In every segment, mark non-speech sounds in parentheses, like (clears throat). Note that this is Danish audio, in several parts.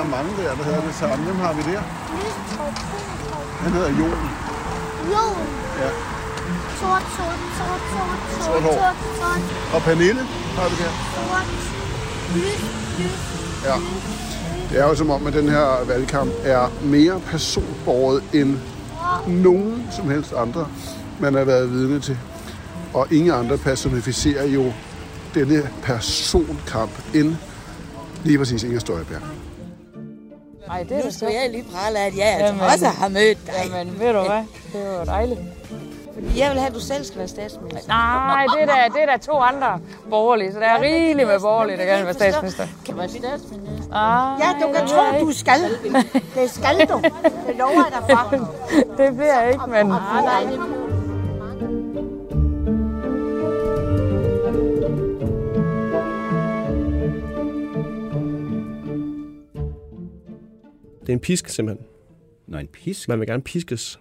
Er mange der, der hedder det samme. Hvem har vi der? Han hedder Jon. Jon, Ja. sort, sort, sort, sort, Sort sort, sort, sort, Og Pernille har vi der. sort, lys, lys, Ja. Det er jo som om, at den her valgkamp er mere personbåret end nogen som helst andre, man har været vidne til. Og ingen andre personificerer jo denne personkamp end lige præcis Inger Støjberg. Ej, det er Nu så. jeg lige prale af, at jeg altså Jamen. også har mødt dig. Jamen, ved du hvad? Det var jo dejligt. Jeg vil have, at du selv skal være statsminister. Nej, det er da, det er da to andre borgerlige, så der er rigeligt med borgerlige, der gerne vil være statsminister. Kan være statsminister? Ah, Ja, du kan tro, du skal. (laughs) Det skal du. Det lover jeg dig for. (laughs) Det bliver ikke, men... Ah, nej, det Det er en pisk, simpelthen. Nå, en pisk. Man vil gerne piskes.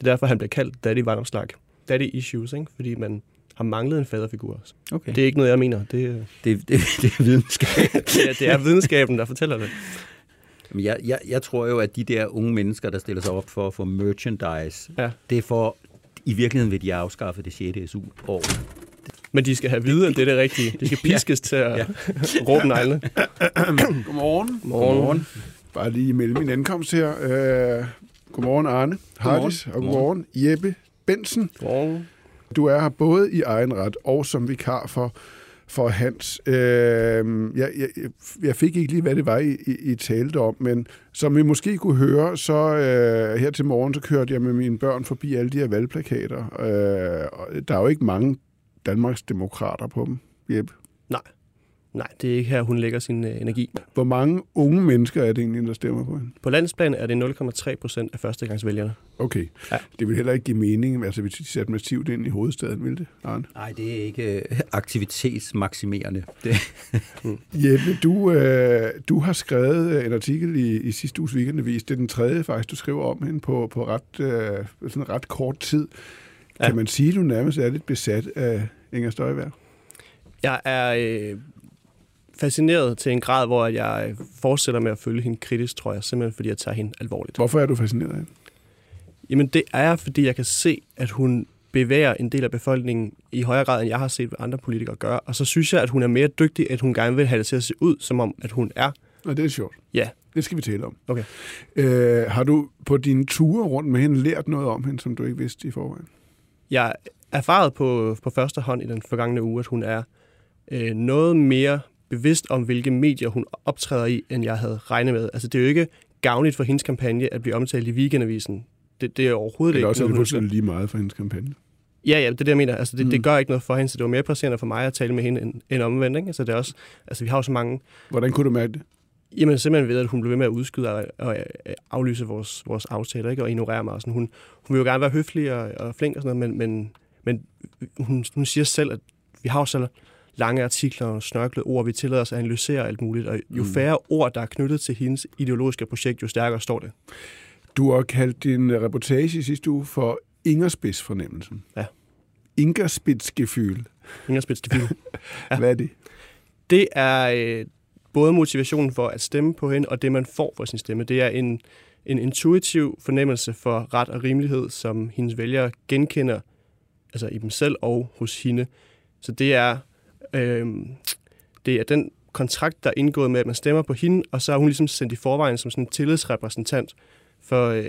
Det er derfor, han bliver kaldt Daddy Varmslag. Daddy issues, ikke? Fordi man har manglet en faderfigur. også. Okay. Det er ikke noget, jeg mener. Det, er- Det, det, (laughs) det er videnskab. (laughs) det, er, det er videnskaben, der fortæller det. Men jeg, jeg, jeg tror jo, at de der unge mennesker, der stiller sig op for at få merchandise, Ja. det er for, i virkeligheden vil de afskaffe det 6. SU-år. Men de skal have vide, at det er det rigtige. De skal (laughs) piskes til at Ja. råbe neglene. (coughs) Godmorgen. Morgen. Bare lige imellem min ankomst her. Øh, godmorgen Arne Hardis og godmorgen Jeppe Bensen. Morgen. Du er her både i egen ret og som vikar for, for Hans. Øh, jeg, jeg, jeg fik ikke lige, hvad det var, I, I, I talte om, men som I måske kunne høre, så øh, her til morgen, så kørte jeg med mine børn forbi alle de her valgplakater. Øh, og der er jo ikke mange Danmarks demokrater på dem, Jeppe. Nej. Det er ikke her, hun lægger sin øh, energi. Hvor mange unge mennesker er det egentlig, der stemmer på hende? På landsplan er det 0,3 procent af førstegangsvælgerne. Okay. Ja. Det vil heller ikke give mening, altså hvis de satte massivt ind i hovedstaden, vil det, Arne? Nej, det er ikke øh, aktivitetsmaksimerende. Det, (laughs) Jeppe, du, øh, du har skrevet øh, en artikel i, i sidste uges weekendavis. Det er den tredje faktisk, du skriver om hende på, på ret, øh, sådan ret kort tid. Kan Ja. man sige, at du nærmest er lidt besat af Inger Støjberg? Jeg er øh, fascineret til en grad, hvor jeg fortsætter med at følge hende kritisk, tror jeg, simpelthen fordi jeg tager hende alvorligt. Hvorfor er du fascineret af hende? Jamen det er fordi jeg kan se, at hun bevæger en del af befolkningen i højere grad, end jeg har set andre politikere gøre. Og så synes jeg, at hun er mere dygtig, at hun gerne vil have det til at se ud, som om, at hun er. Og det er sjovt. Ja. Det skal vi tale om. Okay. Øh, har du på dine ture rundt med hende lært noget om hende, som du ikke vidste i forvejen? Jeg erfaret på, på første hånd i den forgangne uge, at hun er øh, noget mere bevidst om, hvilke medier hun optræder i, end jeg havde regnet med. Altså det er jo ikke gavnligt for hendes kampagne at blive omtalt i weekendavisen. Det, det er overhovedet Eller ikke også er det noget, fuldstændig lige meget for hendes kampagne. Ja, ja, det er det, jeg mener. Altså, det, mm. Det gør ikke noget for hende, så det var mere presserende for mig at tale med hende end, end omvendt. Ikke? Altså, det er også, altså, vi har jo så mange... Hvordan kunne du mærke det? Jamen, simpelthen ved, at hun blev ved med at udskyde og, og, og aflyse vores, vores aftaler, ikke? og ignorere mig. Og sådan. Hun, hun vil jo gerne være høflig og, og flink og sådan noget, men, men, men hun, hun siger selv, at vi har jo så lange artikler og snørklede ord, vi tillader os at analysere alt muligt, og jo Mm. færre ord, der er knyttet til hendes ideologiske projekt, jo stærkere står det. Du har kaldt din reportage i sidste uge for Ingerspids-fornemmelsen. Ja. Ingerspids-gefyl. Inger Spitz Ja. (laughs) Hvad er det? det er øh, både motivationen for at stemme på hende, og det, man får for sin stemme. Det er en, en intuitiv fornemmelse for ret og rimelighed, som hendes vælgere genkender altså i dem selv og hos hende. Så det er, øh, det er den kontrakt, der er indgået med, at man stemmer på hende, og så er hun ligesom sendt i forvejen som sådan en tillidsrepræsentant for øh,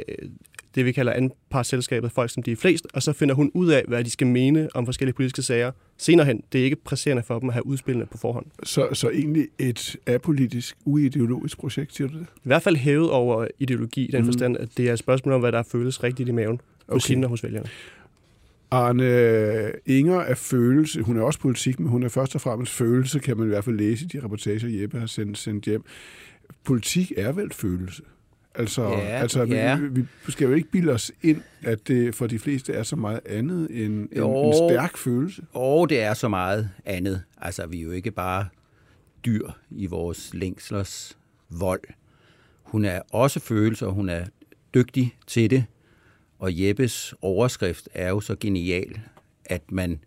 det, vi kalder anpartsselskabet, folk som de er flest, og så finder hun ud af, hvad de skal mene om forskellige politiske sager senere hen. Det er ikke presserende for dem at have udspillene på forhånd. Så, så egentlig et apolitisk, uideologisk projekt, siger du det? I hvert fald hævet over ideologi, i den Mhm. forstand, at det er et spørgsmål om, hvad der føles rigtigt i maven hos Okay. hende og hos vælgerne. Arne Inger er følelse. Hun er også politik, men hun er først og fremmest følelse, kan man i hvert fald læse i de reportager, Jeppe har sendt, sendt hjem. Politik er vel følelse? Altså, Ja, altså ja. vi, vi skal jo ikke bilde os ind, at det for de fleste er så meget andet end en, Jo. en stærk følelse. og det er så meget andet. Altså, vi er jo ikke bare dyr i vores længslers vold. Hun er også følelser, hun er dygtig til det. Og Jeppes overskrift er jo så genial, at man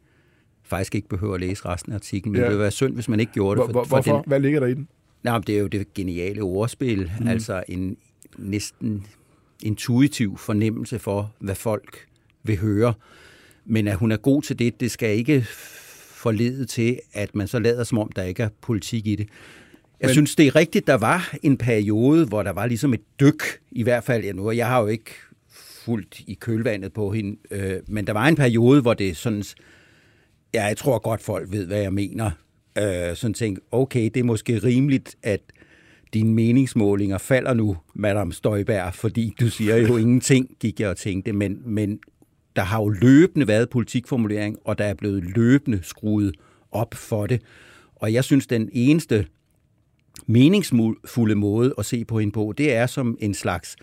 faktisk ikke behøver at læse resten af artiklen. Men Ja. det ville være synd, hvis man ikke gjorde det. hvor, hvorfor? Den, Hvad ligger der i den? Nej, det er jo det geniale ordspil, mm. altså en næsten intuitiv fornemmelse for, hvad folk vil høre. Men at hun er god til det, det skal ikke forlede til, at man så lader som om, der ikke er politik i det. Jeg Men... synes, det er rigtigt, der var en periode, hvor der var ligesom et dyk, i hvert fald, ja, nu, jeg har jo ikke fuldt i kølvandet på hende, øh, men der var en periode, hvor det sådan, ja, jeg tror godt folk ved, hvad jeg mener, øh, sådan tænkte, okay, det er måske rimeligt, at dine meningsmålinger falder nu, Madame Støjberg, fordi du siger jo (laughs) ingenting, gik jeg og tænkte, men, men der har jo løbende været politikformulering, og der er blevet løbende skruet op for det. Og jeg synes, den eneste meningsfulde måde at se på hende på, det er som en slags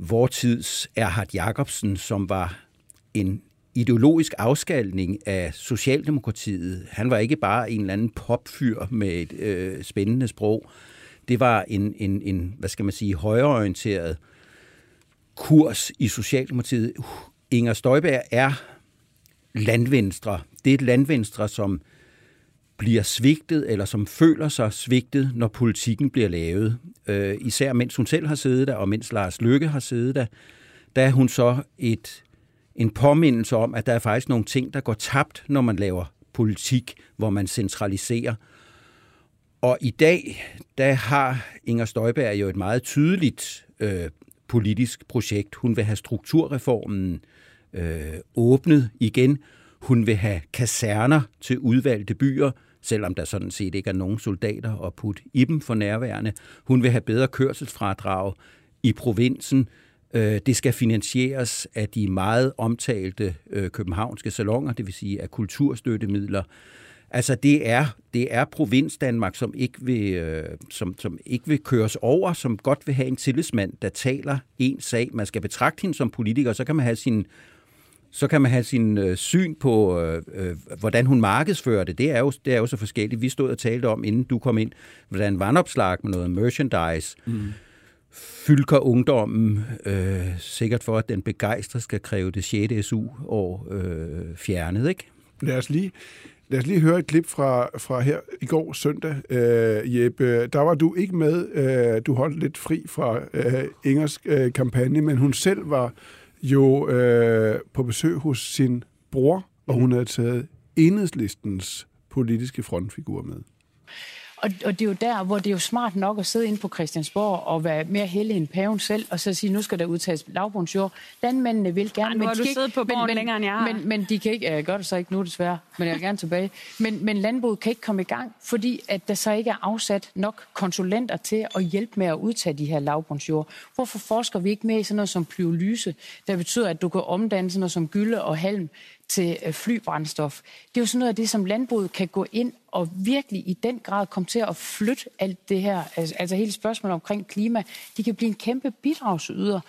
vortids Erhard Jacobsen, som var en ideologisk afskalning af Socialdemokratiet. Han var ikke bare en eller anden popfyr med et øh, spændende sprog. Det var en, en, en, hvad skal man sige, højreorienteret kurs i Socialdemokratiet. Inger Støjberg er landvenstre. Det er et landvenstre, som bliver svigtet, eller som føler sig svigtet, når politikken bliver lavet. Øh, især mens hun selv har siddet der, og mens Lars Lykke har siddet der, der er hun så et, en påmindelse om, at der er faktisk nogle ting, der går tabt, når man laver politik, hvor man centraliserer. Og i dag, der har Inger Støjberg jo et meget tydeligt øh, politisk projekt. Hun vil have strukturreformen øh, åbnet igen. Hun vil have kaserner til udvalgte byer, selvom der sådan set ikke er nogen soldater at putte i dem for nærværende. Hun vil have bedre kørselsfradrag i provinsen. Øh, det skal finansieres af de meget omtalte øh, københavnske salonger, det vil sige af kulturstøttemidler. Altså det er, det er provins Danmark, som ikke, vil, øh, som, som ikke vil køres over, som godt vil have en tillidsmand, der taler en sag. Man skal betragte hende som politiker, så kan man have sin så kan man have sin øh, syn på, øh, øh, hvordan hun markedsfører det. Det er, jo, det er jo så forskelligt. Vi stod og talte om, inden du kom ind, hvordan vandopslag med noget merchandise mm. fylker ungdommen, øh, sikkert for, at den begejstre skal kræve det 6. SU-år øh, fjernet, ikke? Lad os lige Lad os lige høre et klip fra, fra her i går søndag, øh, Jeppe. Der var du ikke med. Øh, du holdt lidt fri fra øh, Ingers øh, kampagne, men hun selv var jo øh, på besøg hos sin bror, og hun havde taget enhedslistens politiske frontfigur med. Og, og det er jo der, hvor det er jo smart nok at sidde inde på Christiansborg og være mere heldig end paven selv, og så sige, nu skal der udtages lavbundsjord. Landmændene vil gerne... Ej, nu har men du siddet på borgen længere, end jeg har. Men, men de kan ikke... Jeg gør det så ikke nu, desværre, men jeg vil gerne tilbage. Men, men landbruget kan ikke komme i gang, fordi at der så ikke er afsat nok konsulenter til at hjælpe med at udtage de her lavbundsjord. Hvorfor forsker vi ikke mere i sådan noget som plyolyse, der betyder, at du kan omdanne sådan noget som gylde og halm til øh, flybrændstof. Det er jo sådan noget af det, som landbruget kan gå ind og virkelig i den grad komme til at flytte alt det her, altså, altså hele spørgsmålet omkring klima. De kan blive en kæmpe bidragsyder.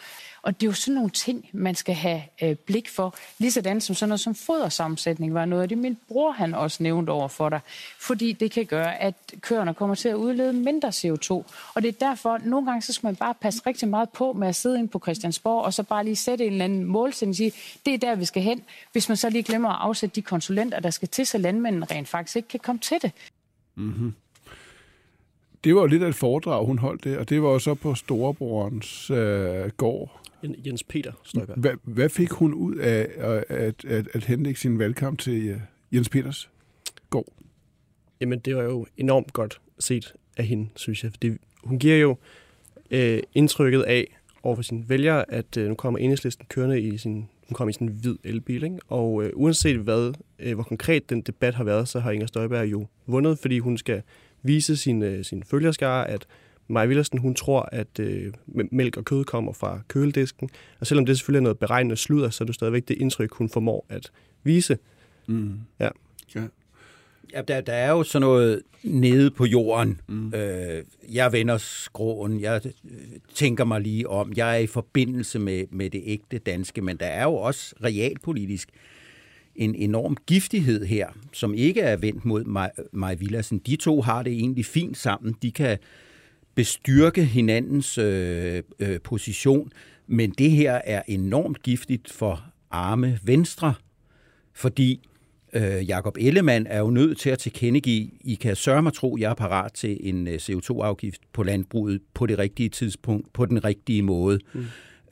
Og det er jo sådan nogle ting, man skal have øh, blik for. Ligesådan som sådan noget som fodersammensætning var noget af det, min bror han også nævnte over for dig. Fordi det kan gøre, at køerne kommer til at udlede mindre CO2. Og det er derfor, at nogle gange så skal man bare passe rigtig meget på med at sidde ind på Christiansborg, og så bare lige sætte en eller anden målsætning og sige, det er der, vi skal hen. Hvis man så lige glemmer at afsætte de konsulenter, der skal til, så landmændene rent faktisk ikke kan komme til det. Mm-hmm. Det var jo lidt af et foredrag, hun holdt det, og det var jo så på storebrorens øh, gård Jens Peter Støjberg. Hvad, hvad fik hun ud af at, at, at, henlægge sin valgkamp til uh, Jens Peters gård? Jamen, det var jo enormt godt set af hende, synes jeg. Fordi hun giver jo øh, indtrykket af over for sine vælgere, at øh, nu kommer enhedslisten kørende i sin hun kommer i sådan en hvid elbil, ikke? og øh, uanset hvad, øh, hvor konkret den debat har været, så har Inger Støjberg jo vundet, fordi hun skal vise sin, øh, sin følgerskare, at Maja Villersen, hun tror, at øh, mælk og kød kommer fra køledisken. Og selvom det selvfølgelig er noget beregnet sludder, så er det stadigvæk det indtryk, hun formår at vise. Mm. Ja. ja. Ja, der, der er jo sådan noget nede på jorden. Mm. Øh, jeg vender skråen, jeg øh, tænker mig lige om. Jeg er i forbindelse med, med det ægte danske, men der er jo også realpolitisk en enorm giftighed her, som ikke er vendt mod Maja Villersen. De to har det egentlig fint sammen. De kan bestyrke hinandens øh, øh, position, men det her er enormt giftigt for arme venstre, fordi Øh, Jakob Ellemann er jo nødt til at tilkendegive, I kan sørge mig tro, jeg er parat til en øh, CO2-afgift på landbruget på det rigtige tidspunkt, på den rigtige måde. Mm.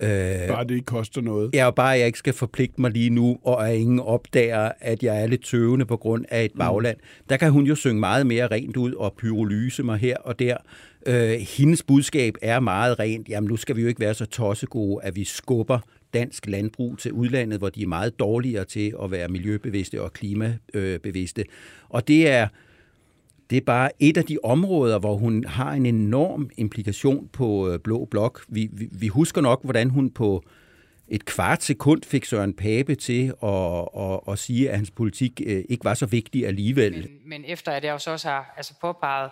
Øh, bare det ikke koster noget. Ja, og bare jeg ikke skal forpligte mig lige nu, og at ingen opdager, at jeg er lidt tøvende på grund af et bagland. Mm. Der kan hun jo synge meget mere rent ud og pyrolyse mig her og der. Øh, hendes budskab er meget rent. Jamen, nu skal vi jo ikke være så tossegode, at vi skubber dansk landbrug til udlandet, hvor de er meget dårligere til at være miljøbevidste og klimabevidste. Og det er, det er bare et af de områder, hvor hun har en enorm implikation på øh, Blå Blok. Vi, vi, vi husker nok, hvordan hun på et kvart sekund fik Søren Pape til at, at, at sige, at hans politik øh, ikke var så vigtig alligevel. Men, men efter at jeg også har altså påpeget,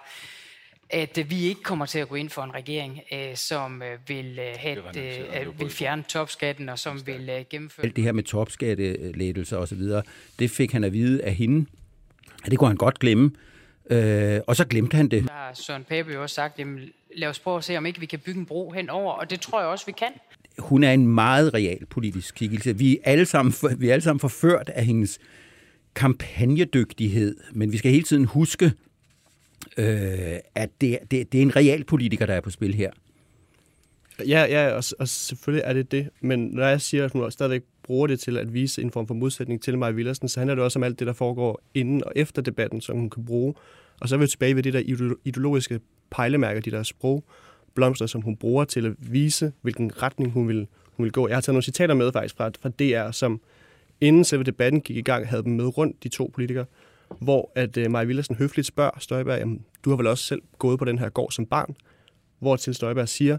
at øh, vi ikke kommer til at gå ind for en regering, øh, som øh, vil, have, øh, vil fjerne topskatten og som vil gennemføre... Alt det her med topskattelettelser osv., det fik han at vide af hende. Det kunne han godt glemme. Øh, og så glemte han det. Der har Søren Pape jo også sagt, jamen, lad os prøve at se, om ikke vi kan bygge en bro henover, og det tror jeg også, vi kan. Hun er en meget real politisk kikkelse. Vi er alle sammen, vi er alle sammen forført af hendes kampagnedygtighed, men vi skal hele tiden huske, øh, at det, det, det er en realpolitiker, der er på spil her. Ja, ja og, og selvfølgelig er det det. Men når jeg siger, at hun stadigvæk bruger det til at vise en form for modsætning til mig Villersen, så handler det også om alt det, der foregår inden og efter debatten, som hun kan bruge. Og så er vi tilbage ved det der ideologiske pejlemærker, de der sprogblomster, som hun bruger til at vise, hvilken retning hun vil, hun vil gå. Jeg har taget nogle citater med faktisk fra, fra DR, som inden selve debatten gik i gang, havde dem med rundt, de to politikere, hvor at uh, Maja Villersen høfligt spørger Støjberg, jamen, du har vel også selv gået på den her gård som barn, hvor til Støjberg siger,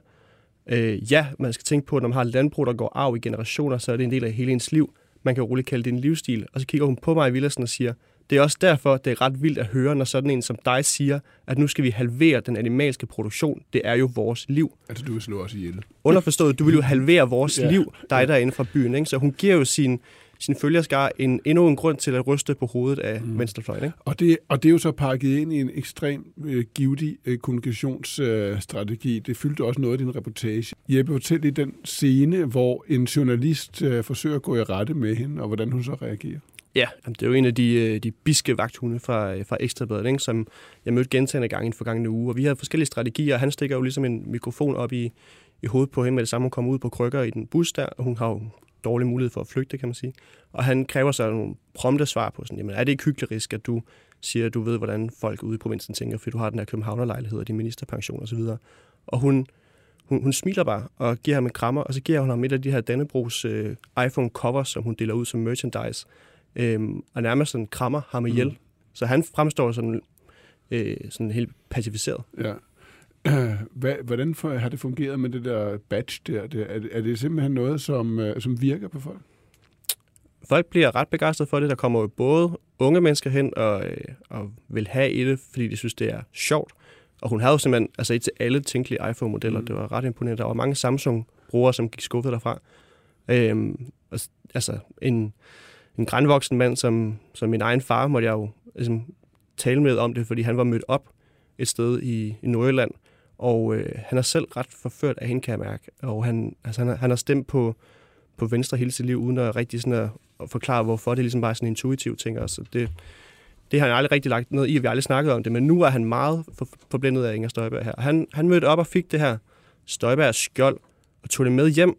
Øh, ja, man skal tænke på, at når man har et landbrug, der går arv i generationer, så er det en del af hele ens liv. Man kan roligt kalde det en livsstil. Og så kigger hun på i Villersen og siger, det er også derfor, det er ret vildt at høre, når sådan en som dig siger, at nu skal vi halvere den animalske produktion. Det er jo vores liv. Altså, du vil slå os ihjel. Underforstået, du vil jo halvere vores ja. liv, dig derinde fra byen. Ikke? Så hun giver jo sin, sin følgerskar en, endnu en grund til at ryste på hovedet af mm. venstrefløjen. Ikke? Og, det, og det er jo så pakket ind i en ekstrem øh, givtig øh, kommunikationsstrategi. Øh, det fyldte også noget af din reportage. Jeppe, fortæl i den scene, hvor en journalist øh, forsøger at gå i rette med hende, og hvordan hun så reagerer. Ja, det er jo en af de, øh, de biske vagthunde fra, øh, fra Ekstrabladet, ikke? som jeg mødte gentagende gange i den forgangne uge. Og vi har forskellige strategier, han stikker jo ligesom en mikrofon op i, i hovedet på hende med det samme. Hun kommer ud på krykker i den bus der, og hun har jo dårlig mulighed for at flygte, kan man sige. Og han kræver så nogle prompte svar på sådan, jamen er det ikke hyggelig at du siger, at du ved, hvordan folk ude i provinsen tænker, fordi du har den her københavnerlejlighed og din ministerpension osv. Og, og hun, hun, hun smiler bare og giver ham en krammer, og så giver hun ham et af de her Dannebrogs øh, iPhone cover, som hun deler ud som merchandise, øhm, og nærmest sådan krammer ham ihjel. Mm. Så han fremstår sådan, øh, sådan helt pacificeret. Ja. (clears throat) Hvad, hvordan for, har det fungeret med det der badge der? Det, er, er det simpelthen noget, som, øh, som virker på folk? Folk bliver ret begejstrede for det. Der kommer jo både unge mennesker hen og, øh, og vil have i det, fordi de synes, det er sjovt. Og hun havde jo simpelthen altså et til alle tænkelige iPhone-modeller. Mm. Det var ret imponerende. Der var mange Samsung-brugere, som gik skuffet derfra. Øhm, altså en, en grænvoksen mand, som, som min egen far, måtte jeg jo ligesom, tale med om det, fordi han var mødt op et sted i, i Nordjylland, og øh, han er selv ret forført af hende, kan jeg mærke. Og han, altså, han, han har stemt på, på Venstre hele sit liv, uden at rigtig sådan at, at forklare, hvorfor. Det er ligesom bare sådan en intuitiv ting. Altså, det, det har han aldrig rigtig lagt noget i, og vi har aldrig snakket om det, men nu er han meget for, forblændet af Inger Støjberg her. Han, han mødte op og fik det her Støjbergs skjold, og tog det med hjem,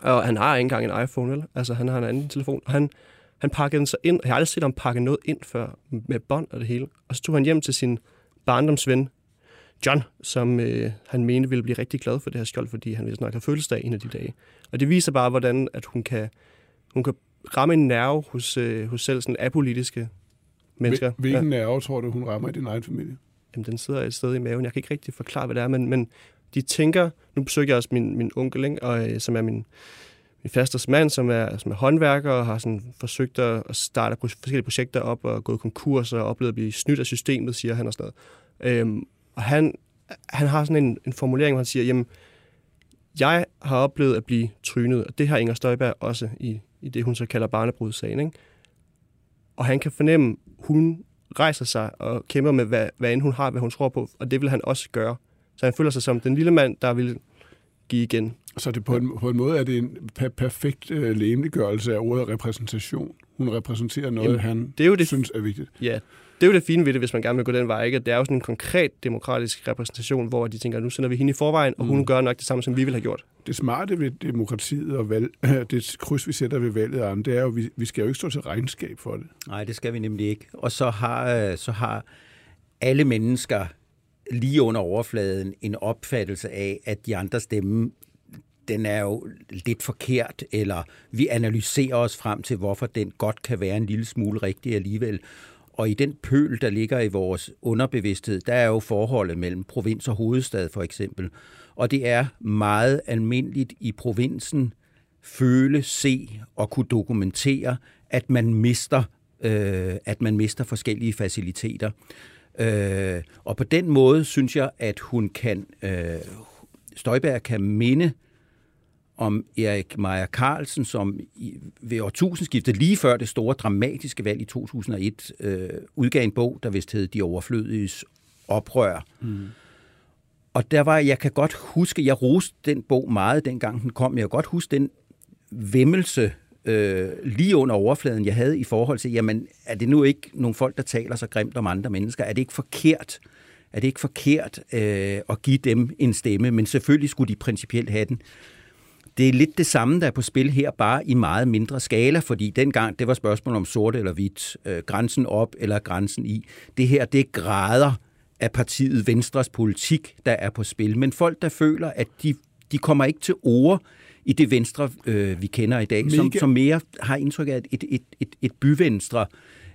og han har ikke engang en iPhone, vel? Altså, han har en anden telefon, og han, han pakkede den så ind. Jeg har aldrig set ham pakke noget ind før, med bånd og det hele. Og så tog han hjem til sin barndomsven, John, som øh, han mente ville blive rigtig glad for det her skjold, fordi han ville snart have fødselsdag en af de dage. Og det viser bare, hvordan at hun kan, hun kan ramme en nerve hos, øh, hos selv sådan apolitiske mennesker. Hvilken ja. nerve tror du, hun rammer i din egen familie? Jamen, den sidder et sted i maven. Jeg kan ikke rigtig forklare, hvad det er, men, men de tænker... Nu besøger jeg også min, min onkel, ikke? Og, øh, som er min, min fasters mand, som er, som er håndværker og har sådan forsøgt at starte forskellige projekter op og gået konkurs og oplevet at blive snydt af systemet, siger han og sådan noget. Øhm, og han, han har sådan en, en formulering, hvor han siger, jamen, jeg har oplevet at blive trynet, og det har Inger Støjberg også i, i det, hun så kalder barnebrudssagen. Ikke? Og han kan fornemme, hun rejser sig og kæmper med, hvad, hvad end hun har, hvad hun tror på, og det vil han også gøre. Så han føler sig som den lille mand, der vil give igen. Så det på, en, på en måde er det en per- perfekt øh, læmeliggørelse af ordet repræsentation. Hun repræsenterer noget, Jamen, han det er jo det- synes er vigtigt. Ja, det er jo det fine ved det, hvis man gerne vil gå den vej, ikke? At det er jo sådan en konkret demokratisk repræsentation, hvor de tænker, nu sender vi hende i forvejen, og hun gør nok det samme, som vi ville have gjort. Det smarte ved demokratiet og valg, (clears throat) det kryds, vi sætter ved valget, Arne, det er jo, vi, vi skal jo ikke stå til regnskab for det. Nej, det skal vi nemlig ikke. Og så har, øh, så har alle mennesker lige under overfladen en opfattelse af, at de andre stemme, den er jo lidt forkert, eller vi analyserer os frem til, hvorfor den godt kan være en lille smule rigtig alligevel. Og i den pøl, der ligger i vores underbevidsthed, der er jo forholdet mellem provins og hovedstad for eksempel. Og det er meget almindeligt i provinsen føle, se og kunne dokumentere, at man mister, øh, at man mister forskellige faciliteter. Øh, og på den måde synes jeg, at hun kan, øh, Støjberg kan minde om Erik Meyer Carlsen, som i, ved årtusindskiftet, lige før det store dramatiske valg i 2001, øh, udgav en bog, der vist hed De Overflødiges Oprør. Mm. Og der var, jeg kan godt huske, jeg roste den bog meget, dengang den kom, jeg kan godt huske den vemmelse øh, lige under overfladen, jeg havde i forhold til, jamen, er det nu ikke nogle folk, der taler så grimt om andre mennesker? Er det ikke forkert? Er det ikke forkert øh, at give dem en stemme? Men selvfølgelig skulle de principielt have den. Det er lidt det samme, der er på spil her, bare i meget mindre skala, fordi dengang det var spørgsmål om sort eller hvidt, øh, grænsen op eller grænsen i. Det her, det er grader af partiet Venstres politik, der er på spil. Men folk, der føler, at de, de kommer ikke til ord i det Venstre, øh, vi kender i dag, som, Mega. som mere har indtryk af et, et, et, et, et byvenstre,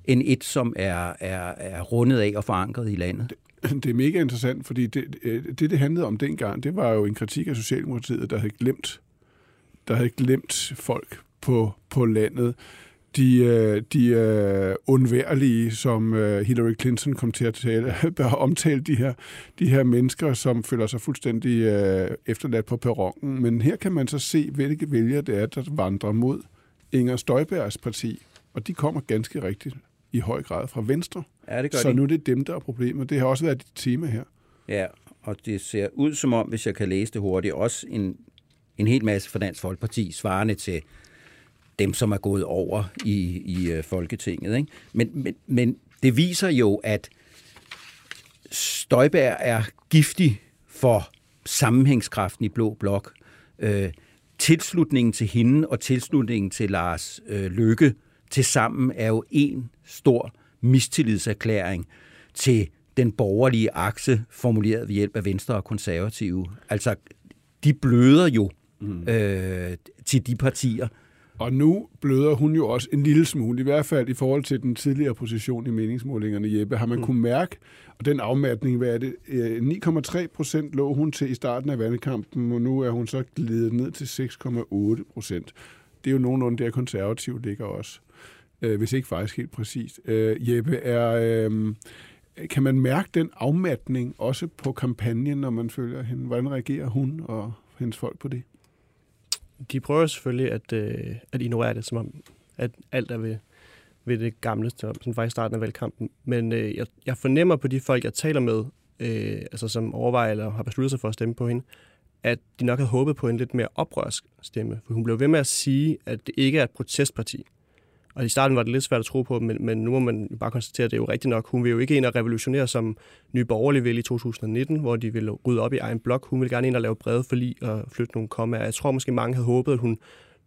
end et, som er, er, er rundet af og forankret i landet. (clears throat) Det er mega interessant, fordi det, øh, det, det handlede om dengang, det var jo en kritik af Socialdemokratiet, der havde glemt, der havde glemt folk på, på landet. De, øh, de øh, undværlige, som øh, Hillary Clinton kom til at tale, (laughs) bare omtale de her, de her mennesker, som føler sig fuldstændig øh, efterladt på perronen. Men her kan man så se, hvilke vælgere det er, der vandrer mod Inger Støjbergs parti. Og de kommer ganske rigtigt i høj grad fra Venstre. Ja, det gør Så de. nu er det dem, der er problemet. Det har også været et tema her. Ja, og det ser ud som om, hvis jeg kan læse det hurtigt, også en, en hel masse fra Dansk Folkeparti, svarende til dem, som er gået over i, i øh, Folketinget. Ikke? Men, men, men det viser jo, at Støjberg er giftig for sammenhængskraften i Blå Blok. Øh, tilslutningen til hende og tilslutningen til Lars øh, Lykke til sammen er jo en stor mistillidserklæring til den borgerlige akse, formuleret ved hjælp af Venstre og Konservative. Altså, de bløder jo mm. øh, til de partier. Og nu bløder hun jo også en lille smule, i hvert fald i forhold til den tidligere position i meningsmålingerne, Jeppe. Har man mm. kunne mærke, og den afmatning, hvad er det? Øh, 9,3 procent lå hun til i starten af valgkampen, og nu er hun så glidet ned til 6,8 procent. Det er jo nogenlunde der konservative ligger også, øh, hvis ikke faktisk helt præcist. Øh, Jeppe, er, øh, kan man mærke den afmatning også på kampagnen, når man følger hende? Hvordan reagerer hun og hendes folk på det? De prøver selvfølgelig at, øh, at ignorere det, som om at alt er ved, ved det gamle, som var faktisk starten af valgkampen. Men øh, jeg, jeg fornemmer på de folk, jeg taler med, øh, altså som overvejer eller har besluttet sig for at stemme på hende, at de nok havde håbet på en lidt mere oprørsk stemme. For hun blev ved med at sige, at det ikke er et protestparti. Og i starten var det lidt svært at tro på, men, men nu må man bare konstatere, at det er jo rigtigt nok. Hun vil jo ikke ind og revolutionere, som Nye Borgerlige ville i 2019, hvor de ville rydde op i egen blok. Hun vil gerne ind og lave brede forlig og flytte nogle kommaer. Jeg tror måske mange havde håbet, at hun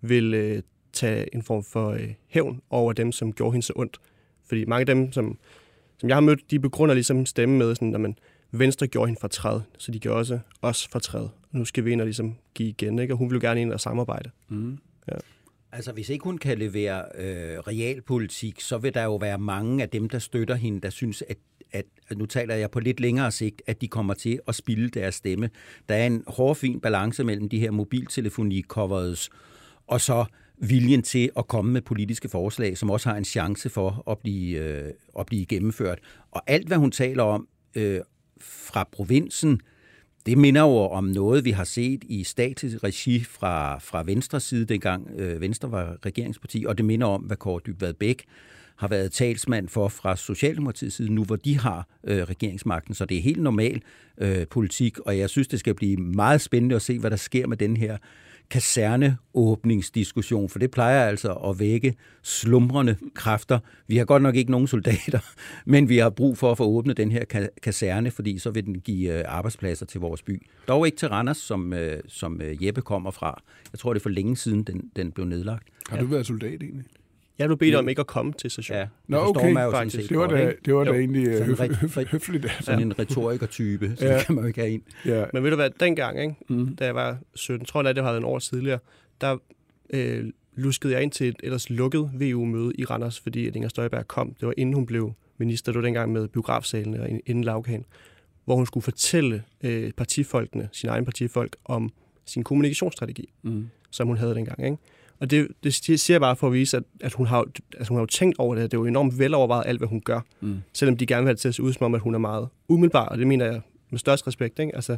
ville øh, tage en form for øh, hævn over dem, som gjorde hende så ondt. Fordi mange af dem, som, som jeg har mødt, de begrunder ligesom stemme med, sådan, at man, Venstre gjorde hende fortræd, så de gjorde også os fortræd. Nu skal vi ind og ligesom give igen, ikke? og hun vil gerne ind og samarbejde. Mm. Altså, hvis ikke hun kan levere øh, realpolitik, så vil der jo være mange af dem, der støtter hende, der synes, at, at nu taler jeg på lidt længere sigt, at de kommer til at spille deres stemme. Der er en hårfin balance mellem de her mobiltelefoni-covers og så viljen til at komme med politiske forslag, som også har en chance for at blive, øh, at blive gennemført. Og alt, hvad hun taler om øh, fra provinsen, det minder jo om noget, vi har set i statisk regi fra, fra Venstres side, dengang øh, Venstre var regeringsparti, og det minder om, hvad Kåre Dybvad Bæk har været talsmand for fra Socialdemokratiets side nu, hvor de har øh, regeringsmagten. Så det er helt normal øh, politik, og jeg synes, det skal blive meget spændende at se, hvad der sker med den her kaserneåbningsdiskussion, for det plejer altså at vække slumrende kræfter. Vi har godt nok ikke nogen soldater, (laughs) men vi har brug for at få åbnet den her kaserne, fordi så vil den give øh, arbejdspladser til vores by. Dog ikke til Randers, som, øh, som øh, Jeppe kommer fra. Jeg tror, det er for længe siden, den, den blev nedlagt. Har du været soldat egentlig? Jeg blev bedt om ikke at komme til stationen. Ja, Nå, okay. man jo sådan Faktisk. set Det var da, det var da egentlig øh, Sådan høf, rigtig- høf, høfligt. Altså. Sådan en retorikertype, så Ja. kan man jo ikke have ind. Ja. Men ved du hvad, dengang, ikke, Mm. da jeg var 17, tror jeg, det var en år tidligere, der øh, luskede jeg ind til et ellers lukket VU-møde i Randers, fordi at Inger Støjberg kom. Det var inden hun blev minister, det var dengang med biografsalene og inden lavkagen, hvor hun skulle fortælle øh, partifolkene, sine egne partifolk, om sin kommunikationsstrategi, Mm. som hun havde dengang. Ikke? Og det, det siger jeg bare for at vise, at, at hun, har, at hun har jo tænkt over det her. Det er jo enormt velovervejet alt, hvad hun gør. Mm. Selvom de gerne vil have det til at se ud som om, at hun er meget umiddelbar, og det mener jeg med størst respekt. Ikke? Altså,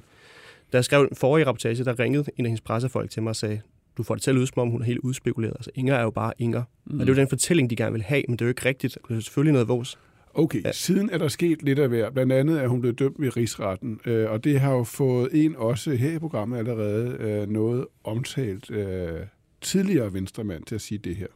da jeg skrev den forrige rapportage, der ringede en af hendes pressefolk til mig og sagde, du får det til at lyde som om, hun er helt udspekuleret. Altså, Inger er jo bare Inger. Mm. Og det er jo den fortælling, de gerne vil have, men det er jo ikke rigtigt. Det er selvfølgelig noget vås. Okay, ja. Ja. siden er der sket lidt af hver. Blandt andet er hun blevet dømt ved rigsretten, øh, og det har jo fået en også her i programmet allerede øh, noget omtalt øh, tidligere venstremand til at sige det her.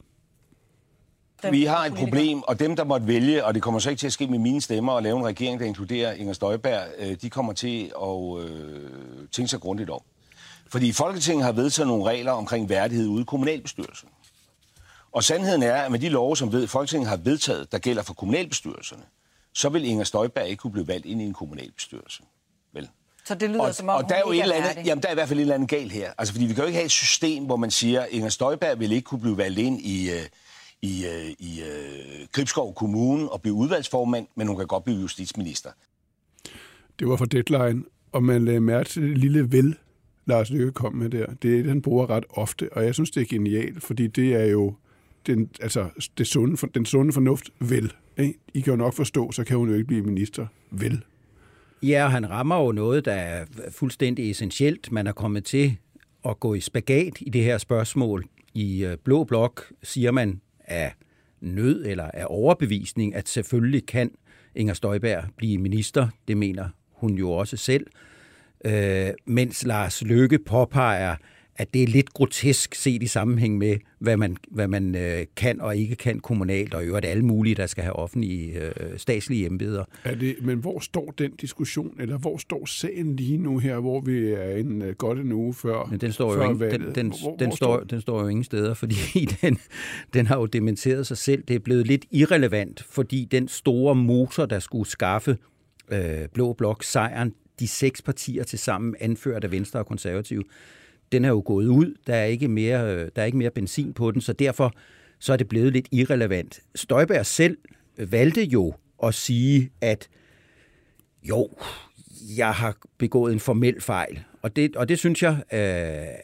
Vi har et problem, og dem, der måtte vælge, og det kommer så ikke til at ske med mine stemmer, at lave en regering, der inkluderer Inger Støjberg, øh, de kommer til at øh, tænke sig grundigt om. Fordi Folketinget har vedtaget nogle regler omkring værdighed ude i kommunalbestyrelsen. Og sandheden er, at med de love, som ved, Folketinget har vedtaget, der gælder for kommunalbestyrelserne, så vil Inger Støjberg ikke kunne blive valgt ind i en kommunalbestyrelse. Så det lyder og, som om, og der er jo et ikke eller er andet, jamen, der er i hvert fald et eller andet galt her. Altså, fordi vi kan jo ikke have et system, hvor man siger, at Inger Støjberg vil ikke kunne blive valgt ind i, øh, i, øh, i øh, Gribskov Kommune og blive udvalgsformand, men hun kan godt blive justitsminister. Det var fra Deadline, og man lagde mærke til det lille vel, Lars Løkke kom med der. Det er det, han bruger ret ofte, og jeg synes, det er genialt, fordi det er jo den, altså, det sunde, for- den sunde fornuft vel. Ikke? I kan jo nok forstå, så kan hun jo ikke blive minister. Vel. Ja, og han rammer jo noget, der er fuldstændig essentielt. Man er kommet til at gå i spagat i det her spørgsmål. I øh, Blå Blok siger man af nød eller af overbevisning, at selvfølgelig kan Inger Støjberg blive minister. Det mener hun jo også selv. Øh, mens Lars Løkke påpeger, at det er lidt grotesk set i sammenhæng med, hvad man, hvad man øh, kan og ikke kan kommunalt, og i øvrigt alle mulige, der skal have offentlige øh, statslige embeder. Er det, men hvor står den diskussion, eller hvor står sagen lige nu her, hvor vi er en uh, godt en uge før, Men den står, før jo ingen, valget? den, den, Hvor- den, hvor står, den står jo ingen steder, (laughs) fordi den, den har jo dementeret sig selv. Det er blevet lidt irrelevant, fordi den store motor, der skulle skaffe øh, Blå Blok sejren, de seks partier til sammen anført af Venstre og Konservative, den er jo gået ud. Der er ikke mere, øh, der er ikke mere benzin på den, så derfor så er det blevet lidt irrelevant. Støjberg selv valgte jo at sige, at jo, jeg har begået en formel fejl. Og det, og det synes jeg øh,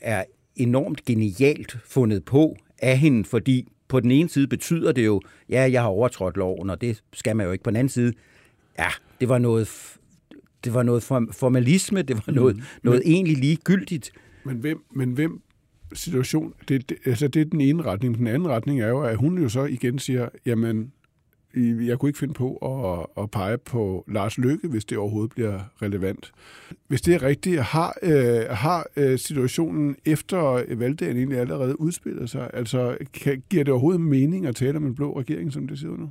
er enormt genialt fundet på af hende, fordi på den ene side betyder det jo, ja, jeg har overtrådt loven, og det skal man jo ikke. På den anden side, ja, det var noget, det var noget form- formalisme, det var noget, mm. noget egentlig ligegyldigt. Men hvem, men hvem situation, det, det, altså det er den ene retning. Den anden retning er jo, at hun jo så igen siger, jamen, jeg kunne ikke finde på at, at pege på Lars Løkke, hvis det overhovedet bliver relevant. Hvis det er rigtigt, har, øh, har øh, situationen efter valgdagen egentlig allerede udspillet sig? Altså, kan, giver det overhovedet mening at tale om en blå regering, som det ser nu?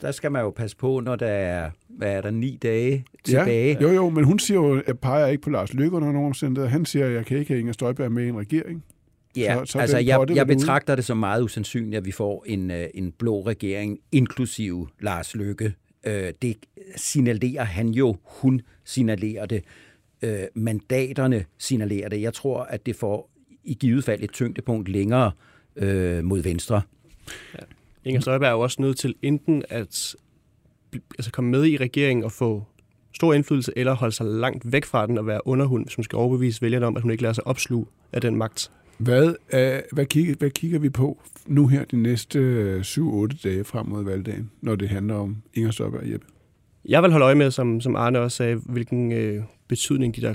Der skal man jo passe på, når der er, hvad er der, ni dage tilbage. Ja, jo, jo, men hun siger jo, at peger ikke på Lars Løkke under nogen omstændigheder. Han siger, at jeg kan ikke have Inger Støjberg med i en regering. Ja, Så- så altså jeg, jeg betragter det som meget usandsynligt, at vi får en, øh, en blå regering, inklusive Lars Løkke. Øh, Det signalerer han jo, hun signalerer det. Øh, Mandaterne signalerer det. Jeg tror, at det får i givet fald et tyngdepunkt længere øh, mod venstre. Inger Støjberg er jo også nødt til enten at altså komme med i regeringen og få stor indflydelse, eller holde sig langt væk fra den og være underhund, hvis hun skal overbevise vælgerne om, at hun ikke lader sig opsluge af den magt. Hvad, er, hvad, kigger, hvad kigger vi på nu her de næste øh, 7-8 dage frem mod valgdagen, når det handler om Inger Støjberg og Jeppe? Jeg vil holde øje med, som, som Arne også sagde, hvilken øh, betydning de der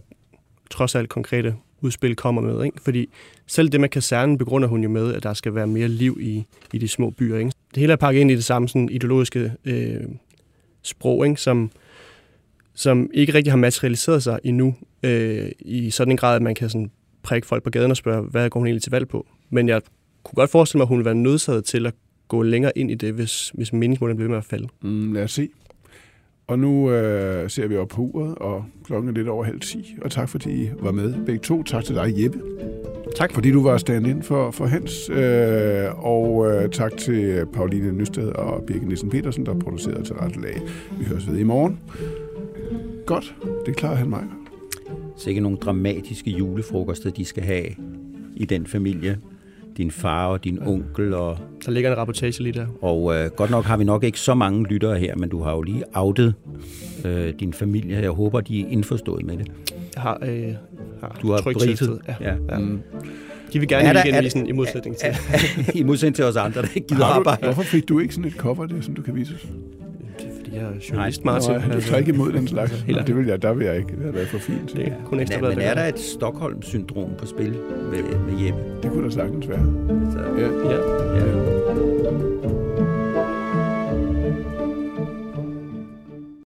trods alt konkrete udspil kommer med. Ikke? Fordi selv det med kasernen begrunder hun jo med, at der skal være mere liv i, i de små byer. Ikke? Det hele er pakket ind i det samme sådan, ideologiske øh, sprog, ikke? Som, som ikke rigtig har materialiseret sig endnu øh, i sådan en grad, at man kan sådan prikke folk på gaden og spørge, hvad går hun egentlig til valg på? Men jeg kunne godt forestille mig, at hun ville være nødsaget til at gå længere ind i det, hvis, hvis meningsmålene blev ved med at falde. Mm, lad os se. Og nu øh, ser vi op på uret, og klokken er lidt over halv 10. Og tak fordi I var med begge to. Tak til dig, Jeppe. Tak. Fordi du var stand ind for, for Hans. Øh, og øh, tak til Pauline Nysted og Birgit Nielsen Petersen, der producerede til rette lag. Vi høres ved i morgen. Godt, det klarer han mig. Så ikke nogle dramatiske julefrokoster, de skal have i den familie. Din far og din onkel. Og, Der ligger en rapportage lige der. og øh, godt nok har vi nok ikke så mange lyttere her, men du har jo lige outet øh, din familie. Jeg håber, de er indforstået med det. Jeg har, øh, har Du har briefet. Ja. Ja. Ja. Mm. De vil gerne Er have der- er weekendavisen i modsætning til. (laughs) I modsætning til os andre, der ikke gider arbejde. hvorfor fik du ikke sådan et cover der, som du kan vise os? Jeg er journalist, Nej. Martin. Nej, du tager ikke imod den slags. (laughs) Helt Nej, det vil jeg, der vil jeg ikke. Det har været for fint. Det er kun Men, er- men er der et Stockholm-syndrom på spil med, med Jeppe? Det kunne da sagtens være. Så, Ja. Ja.